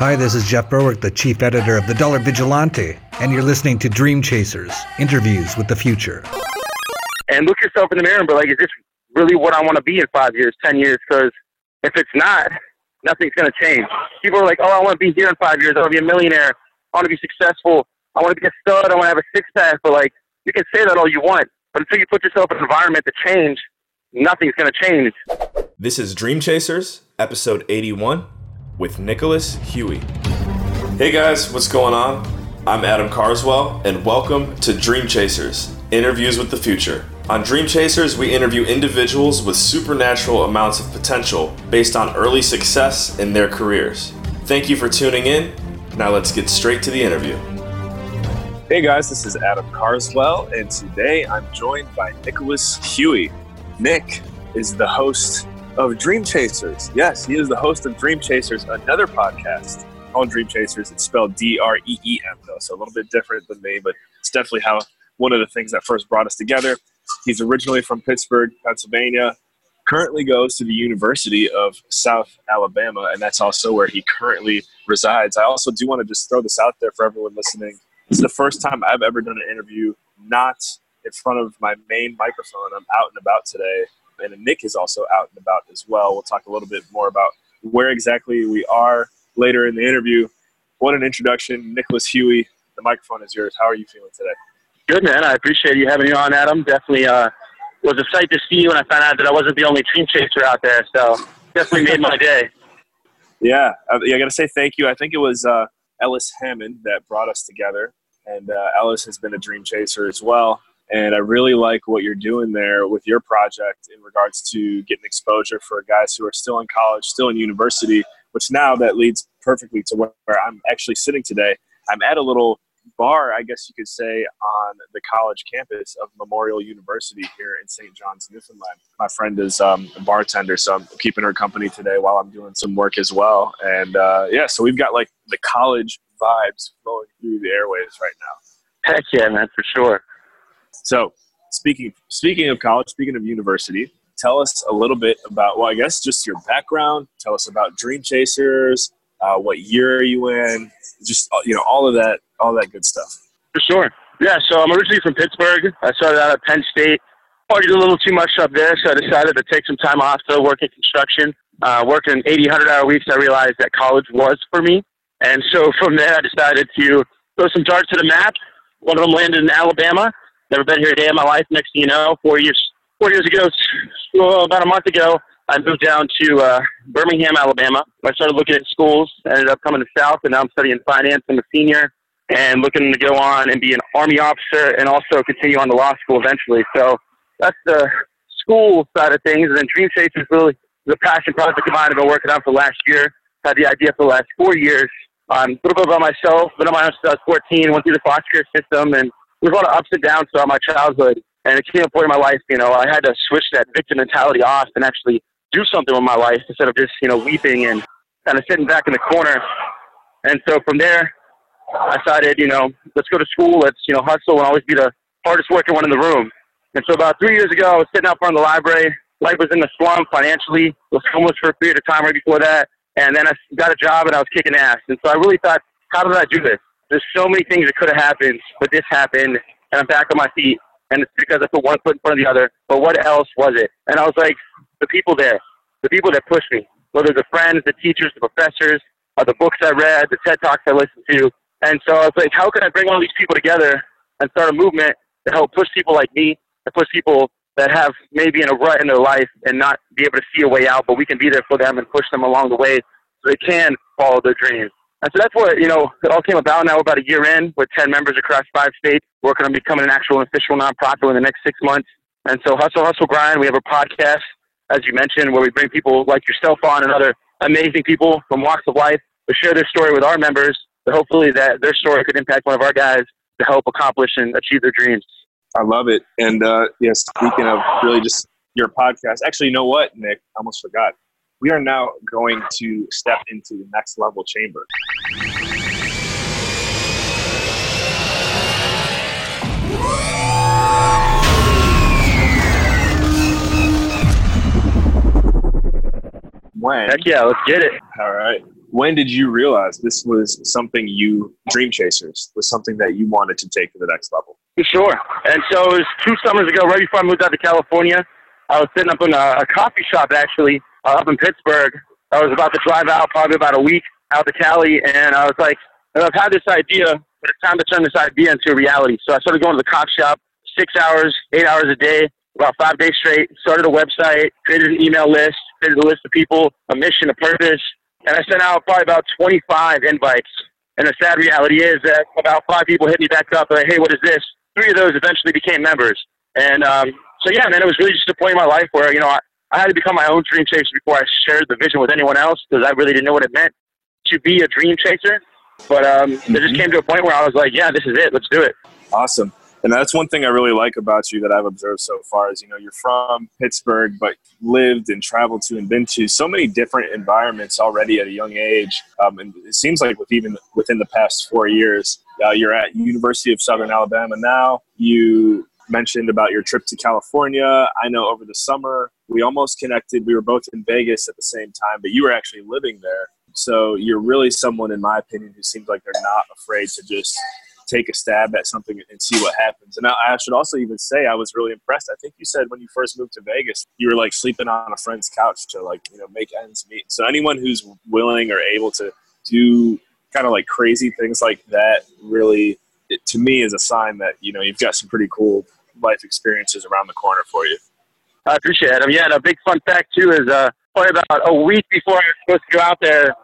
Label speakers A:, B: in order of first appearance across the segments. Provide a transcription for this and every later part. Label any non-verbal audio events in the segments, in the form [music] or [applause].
A: Hi, this is Jeff Berwick, the chief editor of The Dollar Vigilante, and you're listening to Dream Chasers Interviews with the Future.
B: And look yourself in the mirror and be like, is this really what I want to be in five years, 10 years? Because if it's not, nothing's going to change. People are like, oh, I want to be here in five years. I want to be a millionaire. I want to be successful. I want to be a stud. I want to have a six pack. But like, you can say that all you want. But until you put yourself in an environment to change, nothing's going to change.
C: This is Dream Chasers, episode 81, with Nikolas Hughey. Hey guys, what's going on? I'm Adam Carswell, and welcome to Dream Chasers Interviews with the Future. On Dream Chasers, we interview individuals with supernatural amounts of potential based on early success in their careers. Thank you for tuning in. Now let's get straight to the interview. Hey guys, this is Adam Carswell, and today I'm joined by Nikolas Hughey. Nick is the host of Dream Chasers. Yes, he is the host of Dream Chasers, another podcast called Dream Chasers. It's spelled D R E E M, though, so a little bit different than me, but it's definitely how one of the things that first brought us together. He's originally from Pittsburgh, Pennsylvania, currently goes to the University of South Alabama, and that's also where he currently resides. I also do want to just throw this out there for everyone listening. This is the first time I've ever done an interview not in front of my main microphone. I'm out and about today, and Nick is also out and about as well. We'll talk a little bit more about where exactly we are later in the interview. What an introduction, Nikolas Hughey. The microphone is yours. How are you feeling today?
B: Good, man. I appreciate you having me on, Adam. Definitely uh, was a sight to see you when I found out that I wasn't the only dream chaser out there. So definitely made my day. [laughs]
C: Yeah, I, I got to say thank you. I think it was uh, Ellis Hammond that brought us together and uh, Ellis has been a dream chaser as well. And I really like what you're doing there with your project in regards to getting exposure for guys who are still in college, still in university, which now that leads perfectly to where I'm actually sitting today. I'm at a little bar, I guess you could say, on the college campus of Memorial University here in St. John's, Newfoundland. My friend is um, a bartender, so I'm keeping her company today while I'm doing some work as well. And uh, yeah, so we've got like the college vibes flowing through the airwaves right now.
B: Heck yeah, man, for sure.
C: So, speaking speaking of college, speaking of university, tell us a little bit about well, I guess just your background. Tell us about Dream Chasers. Uh, what year are you in? Just uh, you know, all of that, all that good stuff.
B: For sure. Yeah. So I'm originally from Pittsburgh. I started out at Penn State. Partied a little too much up there, so I decided to take some time off to work in construction. Uh, working 80, 100 hour weeks, I realized that college was for me. And so [laughs] from there, I decided to throw some darts to the map. One of them landed in Alabama. Never been here a day in my life. Next thing you know, four years, four years ago, well, about a month ago, I moved down to uh, Birmingham, Alabama. I started looking at schools. ended up coming to South, and now I'm studying finance. I'm a senior and looking to go on and be an Army officer and also continue on to law school eventually. So that's the school side of things. And then Dream Chase is really the passion project of mine I've been working on for the last year. Had the idea for the last four years um, a little bit about myself. Been on my own since I was 14. Went through the foster care system, and there was a lot of ups and downs throughout my childhood. And it came a point in my life, you know, I had to switch that victim mentality off and actually do something with my life instead of just, you know, weeping and kind of sitting back in the corner. And so from there, I decided, you know, let's go to school. Let's, you know, hustle and always be the hardest working one in the room. And so about three years ago, I was sitting out front of the library. Life was in the slum financially. Was homeless for a period of time right before that. And then I got a job and I was kicking ass. And so I really thought, how did I do this? There's so many things that could have happened, but this happened, and I'm back on my feet. And it's because I put one foot in front of the other. But what else was it? And I was like, the people there, the people that pushed me, whether the friends, the teachers, the professors, or the books I read, the TED Talks I listened to. And so I was like, how can I bring all these people together and start a movement to help push people like me, to push people that have maybe in a rut in their life and not be able to see a way out, but we can be there for them and push them along the way so they can follow their dreams. And so that's what, you know, it all came about now about a year in with 10 members across five states working on becoming an actual official nonprofit in the next six months. And so Hustle, Hustle, Grind, we have a podcast, as you mentioned, where we bring people like yourself on and other amazing people from walks of life to share their story with our members. So hopefully that their story could impact one of our guys to help accomplish and achieve their dreams.
C: I love it. And uh, yes, speaking of really just your podcast, actually, you know what, Nick? I almost forgot. We are now going to step into the next level chamber. When?
B: Heck yeah, let's get it.
C: All right. when did you realize this was something you dream chasers was something that you wanted to take to the next level
B: sure and so it was two summers ago right before i moved out to california i was sitting up in a, a coffee shop actually uh, up in pittsburgh i was about to drive out probably about a week out to cali and i was like i've had this idea but it's time to turn this idea into a reality so i started going to the coffee shop six hours eight hours a day about five days straight started a website created an email list created a list of people a mission a purpose and I sent out probably about 25 invites. And the sad reality is that about five people hit me back up like, hey, what is this? Three of those eventually became members. And um, so, yeah, man, it was really just a point in my life where, you know, I, I had to become my own dream chaser before I shared the vision with anyone else because I really didn't know what it meant to be a dream chaser. But um, mm-hmm. it just mm-hmm. came to a point where I was like, yeah, this is it. Let's do it.
C: Awesome and that's one thing I really like about you that I've observed so far is you know you're from Pittsburgh, but lived and traveled to and been to so many different environments already at a young age, um, and it seems like with even within the past four years, uh, you're at University of Southern Alabama now. You mentioned about your trip to California. I know over the summer we almost connected. We were both in Vegas at the same time, but you were actually living there. So you're really someone, in my opinion, who seems like they're not afraid to just take a stab at something and see what happens. And I, should also even say I was really impressed. I think you said when you first moved to Vegas, you were like sleeping on a friend's couch to like you know make ends meet. So anyone who's willing or able to do kind of like crazy things like that really, it, to me, is a sign that you know you've got some pretty cool life experiences around the corner for you.
B: I appreciate it. Yeah, and a big fun fact too is uh, probably about a week before I was supposed to go out there,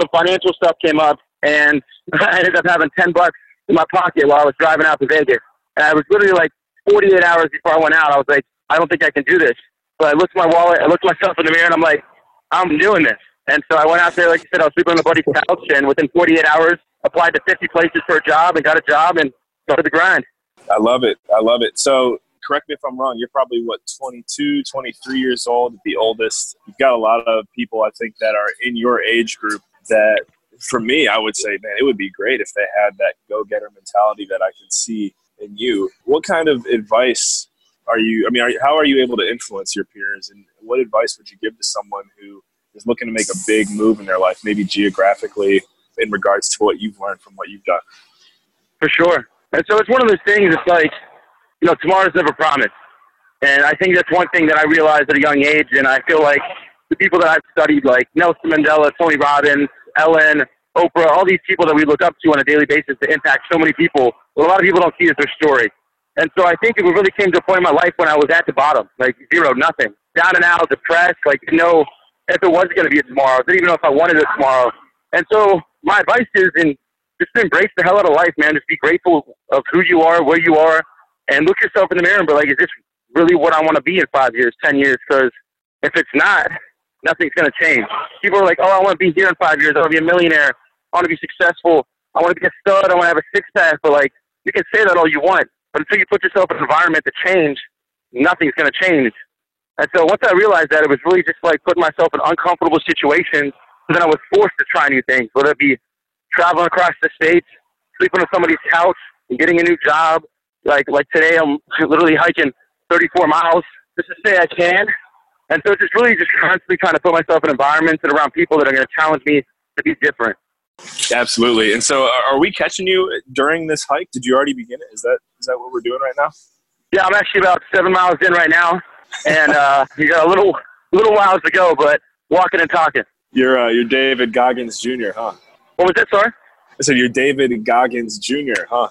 B: some financial stuff came up, and [laughs] I ended up having ten bucks in my pocket while I was driving out to Vegas. And I was literally like 48 hours before I went out. I was like, I don't think I can do this. But I looked at my wallet, I looked at myself in the mirror, and I'm like, I'm doing this. And so I went out there, like you said, I was sleeping on a buddy's couch, and within 48 hours, applied to 50 places for a job and got a job and started the grind.
C: I love it. I love it. So correct me if I'm wrong. You're probably what 22, 23 years old, the oldest. You've got a lot of people, I think, that are in your age group that for me, I would say, man, it would be great if they had that go getter mentality that I can see in you. What kind of advice are you? I mean, are, how are you able to influence your peers, and what advice would you give to someone who is looking to make a big move in their life, maybe geographically, in regards to what you've learned from what you've done?
B: For sure. And so it's one of those things. It's like, you know, tomorrow's never promised. And I think that's one thing that I realized at a young age. And I feel like the people that I've studied, like Nelson Mandela, Tony Robbins, Ellen, Oprah, all these people that we look up to on a daily basis to impact so many people. Well, a lot of people don't see is their story. And so I think it really came to a point in my life when I was at the bottom, like zero, nothing, down and out, depressed, like didn't know if it was going to be a tomorrow, didn't even know if I wanted it tomorrow. And so my advice is, in just embrace the hell out of life, man. Just be grateful of who you are, where you are, and look yourself in the mirror and be like, is this really what I want to be in five years, ten years? Because if it's not, nothing's going to change. People are like, oh, I want to be here in five years. I want to be a millionaire. I want to be successful. I want to be a stud. I want to have a six pack. But like, you can say that all you want, but until you put yourself in an environment to change, nothing's going to change. And so once I realized that, it was really just like putting myself in uncomfortable situations. And then I was forced to try new things, whether it be traveling across the states, sleeping on somebody's couch, and getting a new job. Like like today, I'm literally hiking 34 miles just to say I can. And so just really just constantly trying to put myself in environments and around people that are going to challenge me to be different.
C: Absolutely. And so, are we catching you during this hike? Did you already begin it? Is that is that what we're doing right now?
B: Yeah, I'm actually about seven miles in right now, and uh, [laughs] you got a little little whiles to go, but walking and talking.
C: You're uh, you're David Goggins Jr., huh?
B: What was that, sorry?
C: I said you're David Goggins Jr., huh?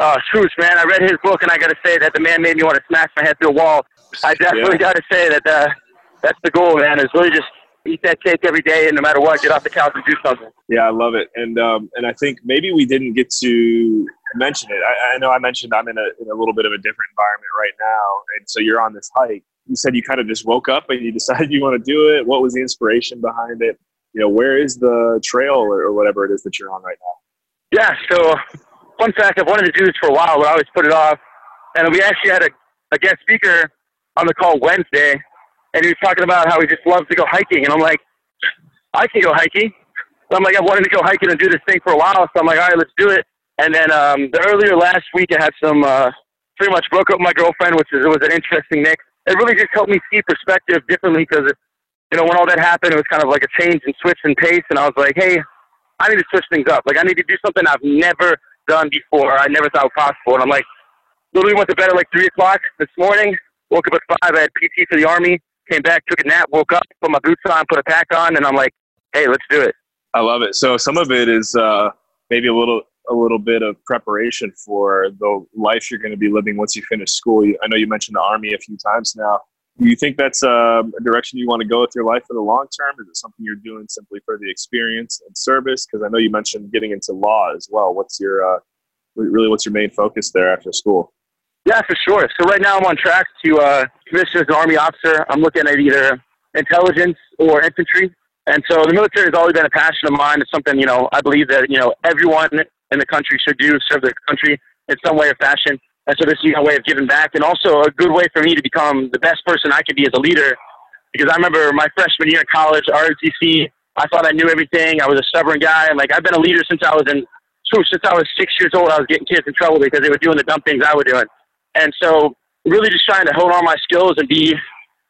B: Oh, Swoosh, man! I read his book, and I got to say that the man made me want to smash my head through a wall. I definitely yeah. got to say that uh, that's the goal, man. Is really just eat that cake every day, and no matter what, get off the couch and do something.
C: Yeah, I love it, and um, and I think maybe we didn't get to mention it. I, I know I mentioned I'm in a in a little bit of a different environment right now, and so you're on this hike. You said you kind of just woke up and you [laughs] decided you want to do it. What was the inspiration behind it? You know, where is the trail or, or whatever it is that you're on right now?
B: Yeah. So, fun fact: I've wanted to do this for a while, but I always put it off. And we actually had a, a guest speaker on the call Wednesday, and he was talking about how he just loves to go hiking. And I'm like, I can go hiking. So I'm like, I've wanted to go hiking and do this thing for a while. So I'm like, all right, let's do it. And then um, the earlier last week, I had some uh, pretty much broke up my girlfriend, which is, was an interesting mix. It really just helped me see perspective differently because, you know, when all that happened, it was kind of like a change and switch in pace. And I was like, hey, I need to switch things up. Like I need to do something I've never done before. I never thought possible. And I'm like, literally went to bed at like three o'clock this morning. Woke up at five. I had PT for the army. Came back, took a nap, woke up, put my boots on, put a pack on, and I'm like, hey, let's do it.
C: I love it. So some of it is uh, maybe a little a little bit of preparation for the life you're going to be living once you finish school. I know you mentioned the army a few times now. Do you think that's um, a direction you want to go with your life for the long term? Is it something you're doing simply for the experience and service? Because I know you mentioned getting into law as well. What's your uh, really what's your main focus there after school?
B: Yeah, for sure. So right now I'm on track to uh, commission as an Army officer. I'm looking at either intelligence or infantry. And so the military has always been a passion of mine. It's something, you know, I believe that, you know, everyone in the country should do, serve their country in some way or fashion. So this is a way of giving back and also a good way for me to become the best person I could be as a leader. Because I remember my freshman year in college, ROTC, I thought I knew everything. I was a stubborn guy. And like, I've been a leader since I was in, since I was six years old, I was getting kids in trouble because they were doing the dumb things I was doing. And so really just trying to hone on my skills and be,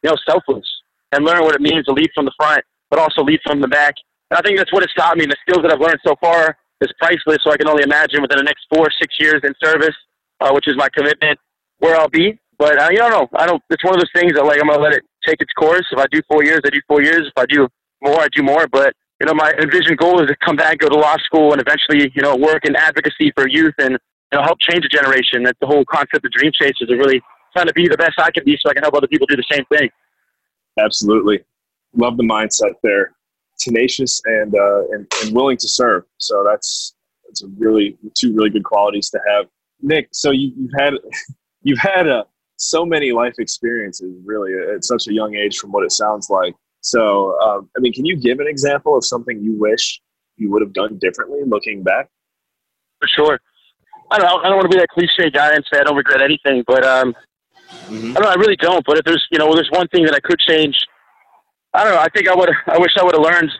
B: you know, selfless and learn what it means to lead from the front, but also lead from the back. And I think that's what it's taught me. The skills that I've learned so far is priceless. So I can only imagine within the next four, six years in service, uh, which is my commitment, where I'll be. But uh, you don't know. I don't. It's one of those things that like I'm gonna let it take its course. If I do four years, I do four years. If I do more, I do more. But you know, my envisioned goal is to come back, go to law school, and eventually, you know, work in advocacy for youth and you know help change a generation. That's the whole concept of Dream Chasers. Is really trying to be the best I can be, so I can help other people do the same thing.
C: Absolutely, love the mindset there. Tenacious and uh, and, and willing to serve. So that's that's a really two really good qualities to have. Nick, so you, you've had [laughs] you've had a, uh, so many life experiences really at such a young age, from what it sounds like. So, um, I mean, can you give an example of something you wish you would have done differently looking back?
B: For sure. I don't. I don't want to be that cliche guy and say I don't regret anything, but um, mm-hmm. I don't. Know, I really don't. But if there's, you know, there's one thing that I could change. I don't know. I think I would. [laughs] I wish I would have learned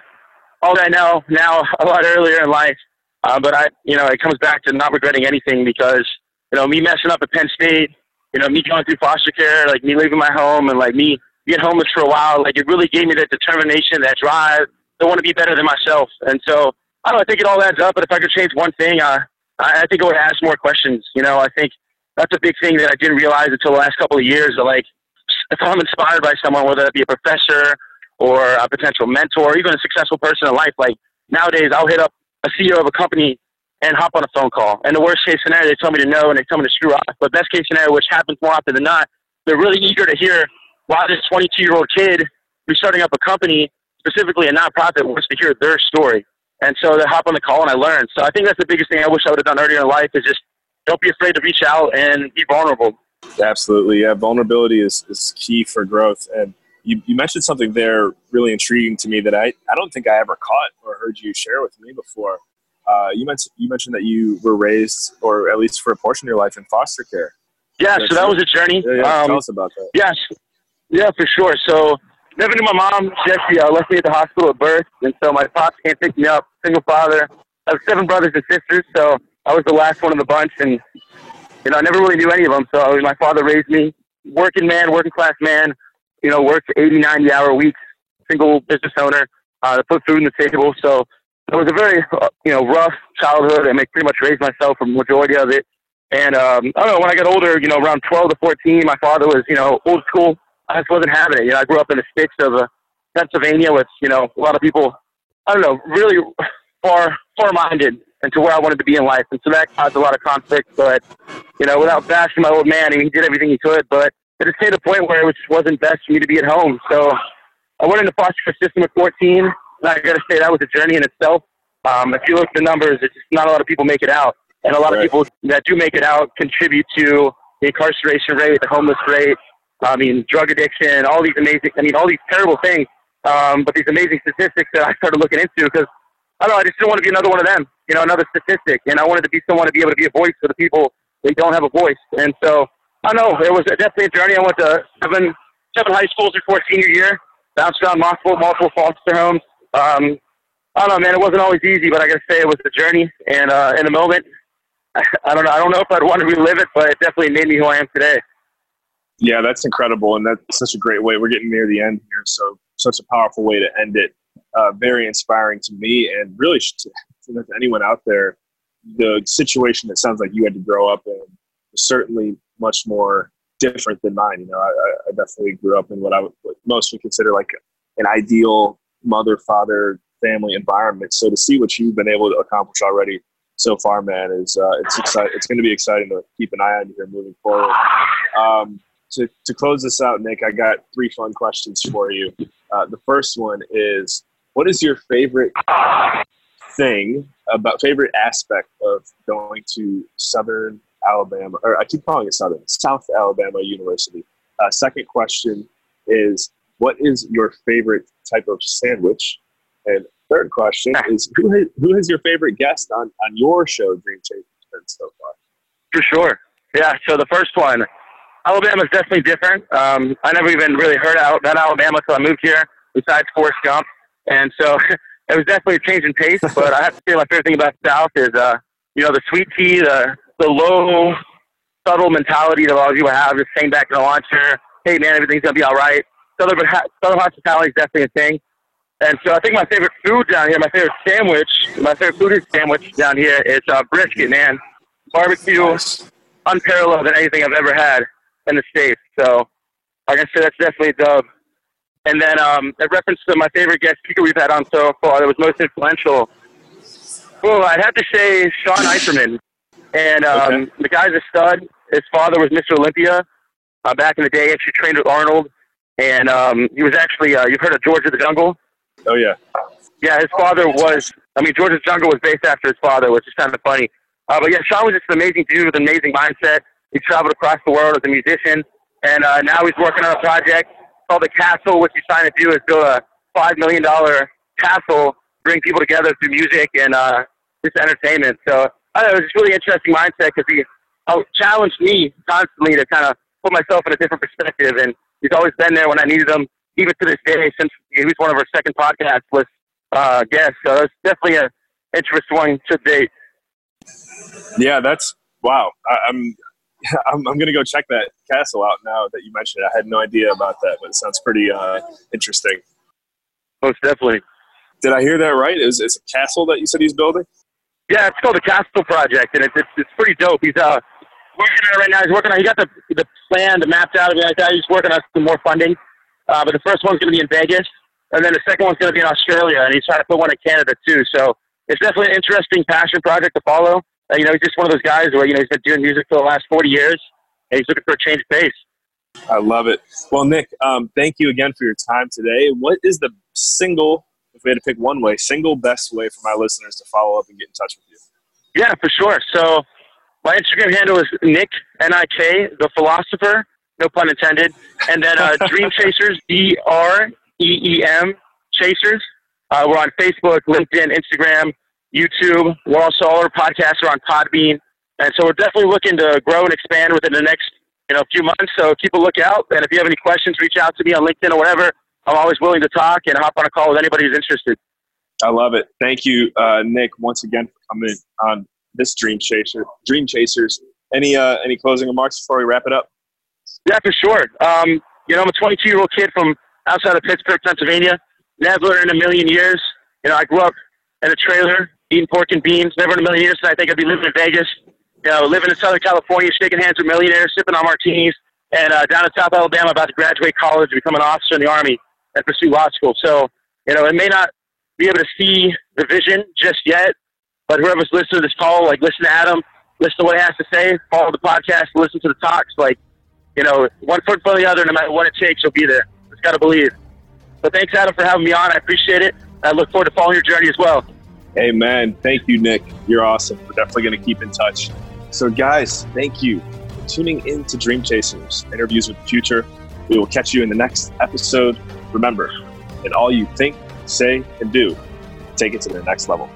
B: all that I know now [laughs] a lot earlier in life. Uh, but I, you know, it comes back to not regretting anything because, you know, me messing up at Penn State, you know, me going through foster care, like me leaving my home and like me being homeless for a while, like it really gave me that determination, that drive to want to be better than myself. And so I don't know, I think it all adds up. But if I could change one thing, uh, I, I think I would ask more questions. You know, I think that's a big thing that I didn't realize until the last couple of years. That like, [laughs] if I'm inspired by someone, whether it be a professor or a potential mentor, or even a successful person in life, like nowadays I'll hit up a CEO of a company and hop on a phone call. And the worst case scenario, they tell me to no and they tell me to screw off. But best case scenario, which happens more often than not, they're really eager to hear why this 22 year old kid who's starting up a company, specifically a nonprofit, wants to hear their story. And so they hop on the call and I learn. So I think that's the biggest thing I wish I would have done earlier in life is just don't be afraid to reach out and be vulnerable.
C: Absolutely. Yeah. Vulnerability is, is key for growth. And you, you mentioned something there really intriguing to me that I, I don't think I ever caught or heard you share with me before. Uh, you mentioned you mentioned that you were raised, or at least for a portion of your life, in foster care.
B: Yeah, so that was a journey.
C: Yeah, yeah. Um, Tell us about that.
B: Yes, yeah, for sure. So never knew my mom. Jesse uh, left me at the hospital at birth, and so my pops can't pick me up. Single father. I have seven brothers and sisters, so I was the last one in the bunch, and you know I never really knew any of them. So my father raised me, working man, working class man. You know, worked 80, 90 hour weeks, single business owner, uh, to put food on the table. So it was a very uh, you know rough childhood. I make pretty much raised myself for majority of it. And um, I don't know when I got older, you know, around 12 to 14, my father was you know old school. I just wasn't having it. You know, I grew up in the sticks of uh, Pennsylvania with you know a lot of people. I don't know, really far far minded into where I wanted to be in life, and so that caused a lot of conflict. But you know, without bashing my old man, mean, he did everything he could, but it just to a point where it just wasn't best for me to be at home. So I went into foster care system at 14. And I got to say that was a journey in itself. Um, if you look at the numbers, it's just not a lot of people make it out, and a lot right. of people that do make it out contribute to the incarceration rate, the homeless rate. I mean, drug addiction, all these amazing. I mean, all these terrible things. Um, but these amazing statistics that I started looking into because I don't know, I just didn't want to be another one of them, you know, another statistic. And I wanted to be someone to be able to be a voice for the people that don't have a voice. And so I know, it was definitely a journey. I went to seven seven high schools before senior year, bounced around multiple multiple foster homes, um, I don't know, man. It wasn't always easy, but I gotta say it was the journey. And uh, in a moment, [laughs] I don't know. I don't know if I'd want to relive it, but it definitely made me who I am today.
C: Yeah, that's incredible, and that's such a great way. We're getting near the end here, so such a powerful way to end it. Uh, very inspiring to me, and really to, that anyone out there, the situation that sounds like you had to grow up in certainly much more different than mine. You know, I, I definitely grew up in what I would what most would consider like an ideal mother, father, family environment. So to see what you've been able to accomplish already so far, man, is uh, it's. It's going to be exciting to keep an eye on here moving forward. Um, to, to close this out, Nick, I got three fun questions for you. Uh, the first one is, what is your favorite thing about favorite aspect of going to Southern Alabama, or I keep calling it Southern, South Alabama University? Uh, second question is, what is your favorite type of sandwich? And third question is, who has, who has your favorite guest on, on your show, Dream Chasers, been so far?
B: For sure. Yeah. So the first one, Alabama is definitely different. Um, I never even really heard about Alabama until I moved here, besides Forrest Gump. And so [laughs] it was definitely a change in pace. But I have to say, my favorite thing about South is, uh, you know, the sweet tea, the the low, subtle mentality that a lot of people have, just staying back in the lawn chair. Hey, man, everything's gonna be all right. Southern, Southern hospitality is definitely a thing. And so I think my favorite food down here, my favorite sandwich, my favorite food sandwich down here is uh, brisket, man. Barbecue, unparalleled than anything I've ever had in the States. So, like I said, that's definitely a dub. And then, um, in reference to my favorite guest speaker we've had on so far that was most influential, well, I'd have to say Sean Eiterman. And um, okay. the guy's a stud. His father was Mr. Olympia uh, back in the day. Actually trained with Arnold. And um, he was actually, uh, you've heard of George of the Jungle?
C: Oh, yeah.
B: Yeah, his father was, I mean, George of the Jungle was based after his father, which is kind of funny. Uh, but yeah, Sean was just an amazing dude with an amazing mindset. He traveled across the world as a musician, and uh, now he's working on a project called The Castle, which he's trying to do is build a $5 million castle, bring people together through music and uh, just entertainment. So I know, it was just really interesting mindset because he challenged me constantly to kind of put myself in a different perspective, and he's always been there when I needed him, even to this day, since he was one of our second podcast list uh, guests. So it's definitely an interesting one to date.
C: Yeah, that's wow. I, I'm [laughs] I'm, I'm going to go check that castle out now that you mentioned it. I had no idea about that, but it sounds pretty uh, interesting.
B: Most definitely.
C: Did I hear that right? Is it's a castle that you said he's building?
B: Yeah, it's called the Castle Project, and it's it's, it's pretty dope. He's uh working on it right now. He's working on. He got the the plan, the mapped out, everything like that. He's working on some more funding. Uh, but the first one's going to be in Vegas, and then the second one's going to be in Australia, and he's trying to put one in Canada too. So it's definitely an interesting passion project to follow. Uh, you know, he's just one of those guys where you know he's been doing music for the last forty years, and he's looking for a change of pace.
C: I love it. Well, Nick, um, thank you again for your time today. What is the single, if we had to pick one way, single best way for my listeners to follow up and get in touch with you?
B: Yeah, for sure. So my Instagram handle is Nick N I K the philosopher, no pun intended, and then uh, [laughs] Dream Chasers D R E E M Chasers. Uh, we're on Facebook, LinkedIn, Instagram, YouTube. We're also all our podcasts are on Podbean, and so we're definitely looking to grow and expand within the next you know few months. So keep a lookout, and if you have any questions, reach out to me on LinkedIn or whatever. I'm always willing to talk and hop on a call with anybody who's interested.
C: I love it. Thank you, uh, Nick, once again for coming on this Dream Chaser, Dream Chasers. Any uh, any closing remarks before we wrap it up?
B: Yeah, for sure. Um, you know, I'm a 22 year old kid from outside of Pittsburgh, Pennsylvania. Never in a million years. You know, I grew up in a trailer eating pork and beans. Never in a million years. did I think I'd be living in Vegas. You know, living in Southern California, shaking hands with millionaires, sipping on martinis, and uh, down in South Alabama, about to graduate college, and become an officer in the Army, and pursue law school. So, you know, it may not be able to see the vision just yet, but whoever's listening to this call, like listen to Adam, listen to what he has to say, follow the podcast, listen to the talks. Like, you know, one foot of the other, no matter what it takes, you'll be there. Just got to believe. So thanks, Adam, for having me on. I appreciate it. I look forward to following your journey as well.
C: Amen. Thank you, Nick. You're awesome. We're definitely going to keep in touch. So, guys, thank you for tuning in to Dream Chasers, interviews with the future. We will catch you in the next episode. Remember, in all you think, say, and do, take it to the next level.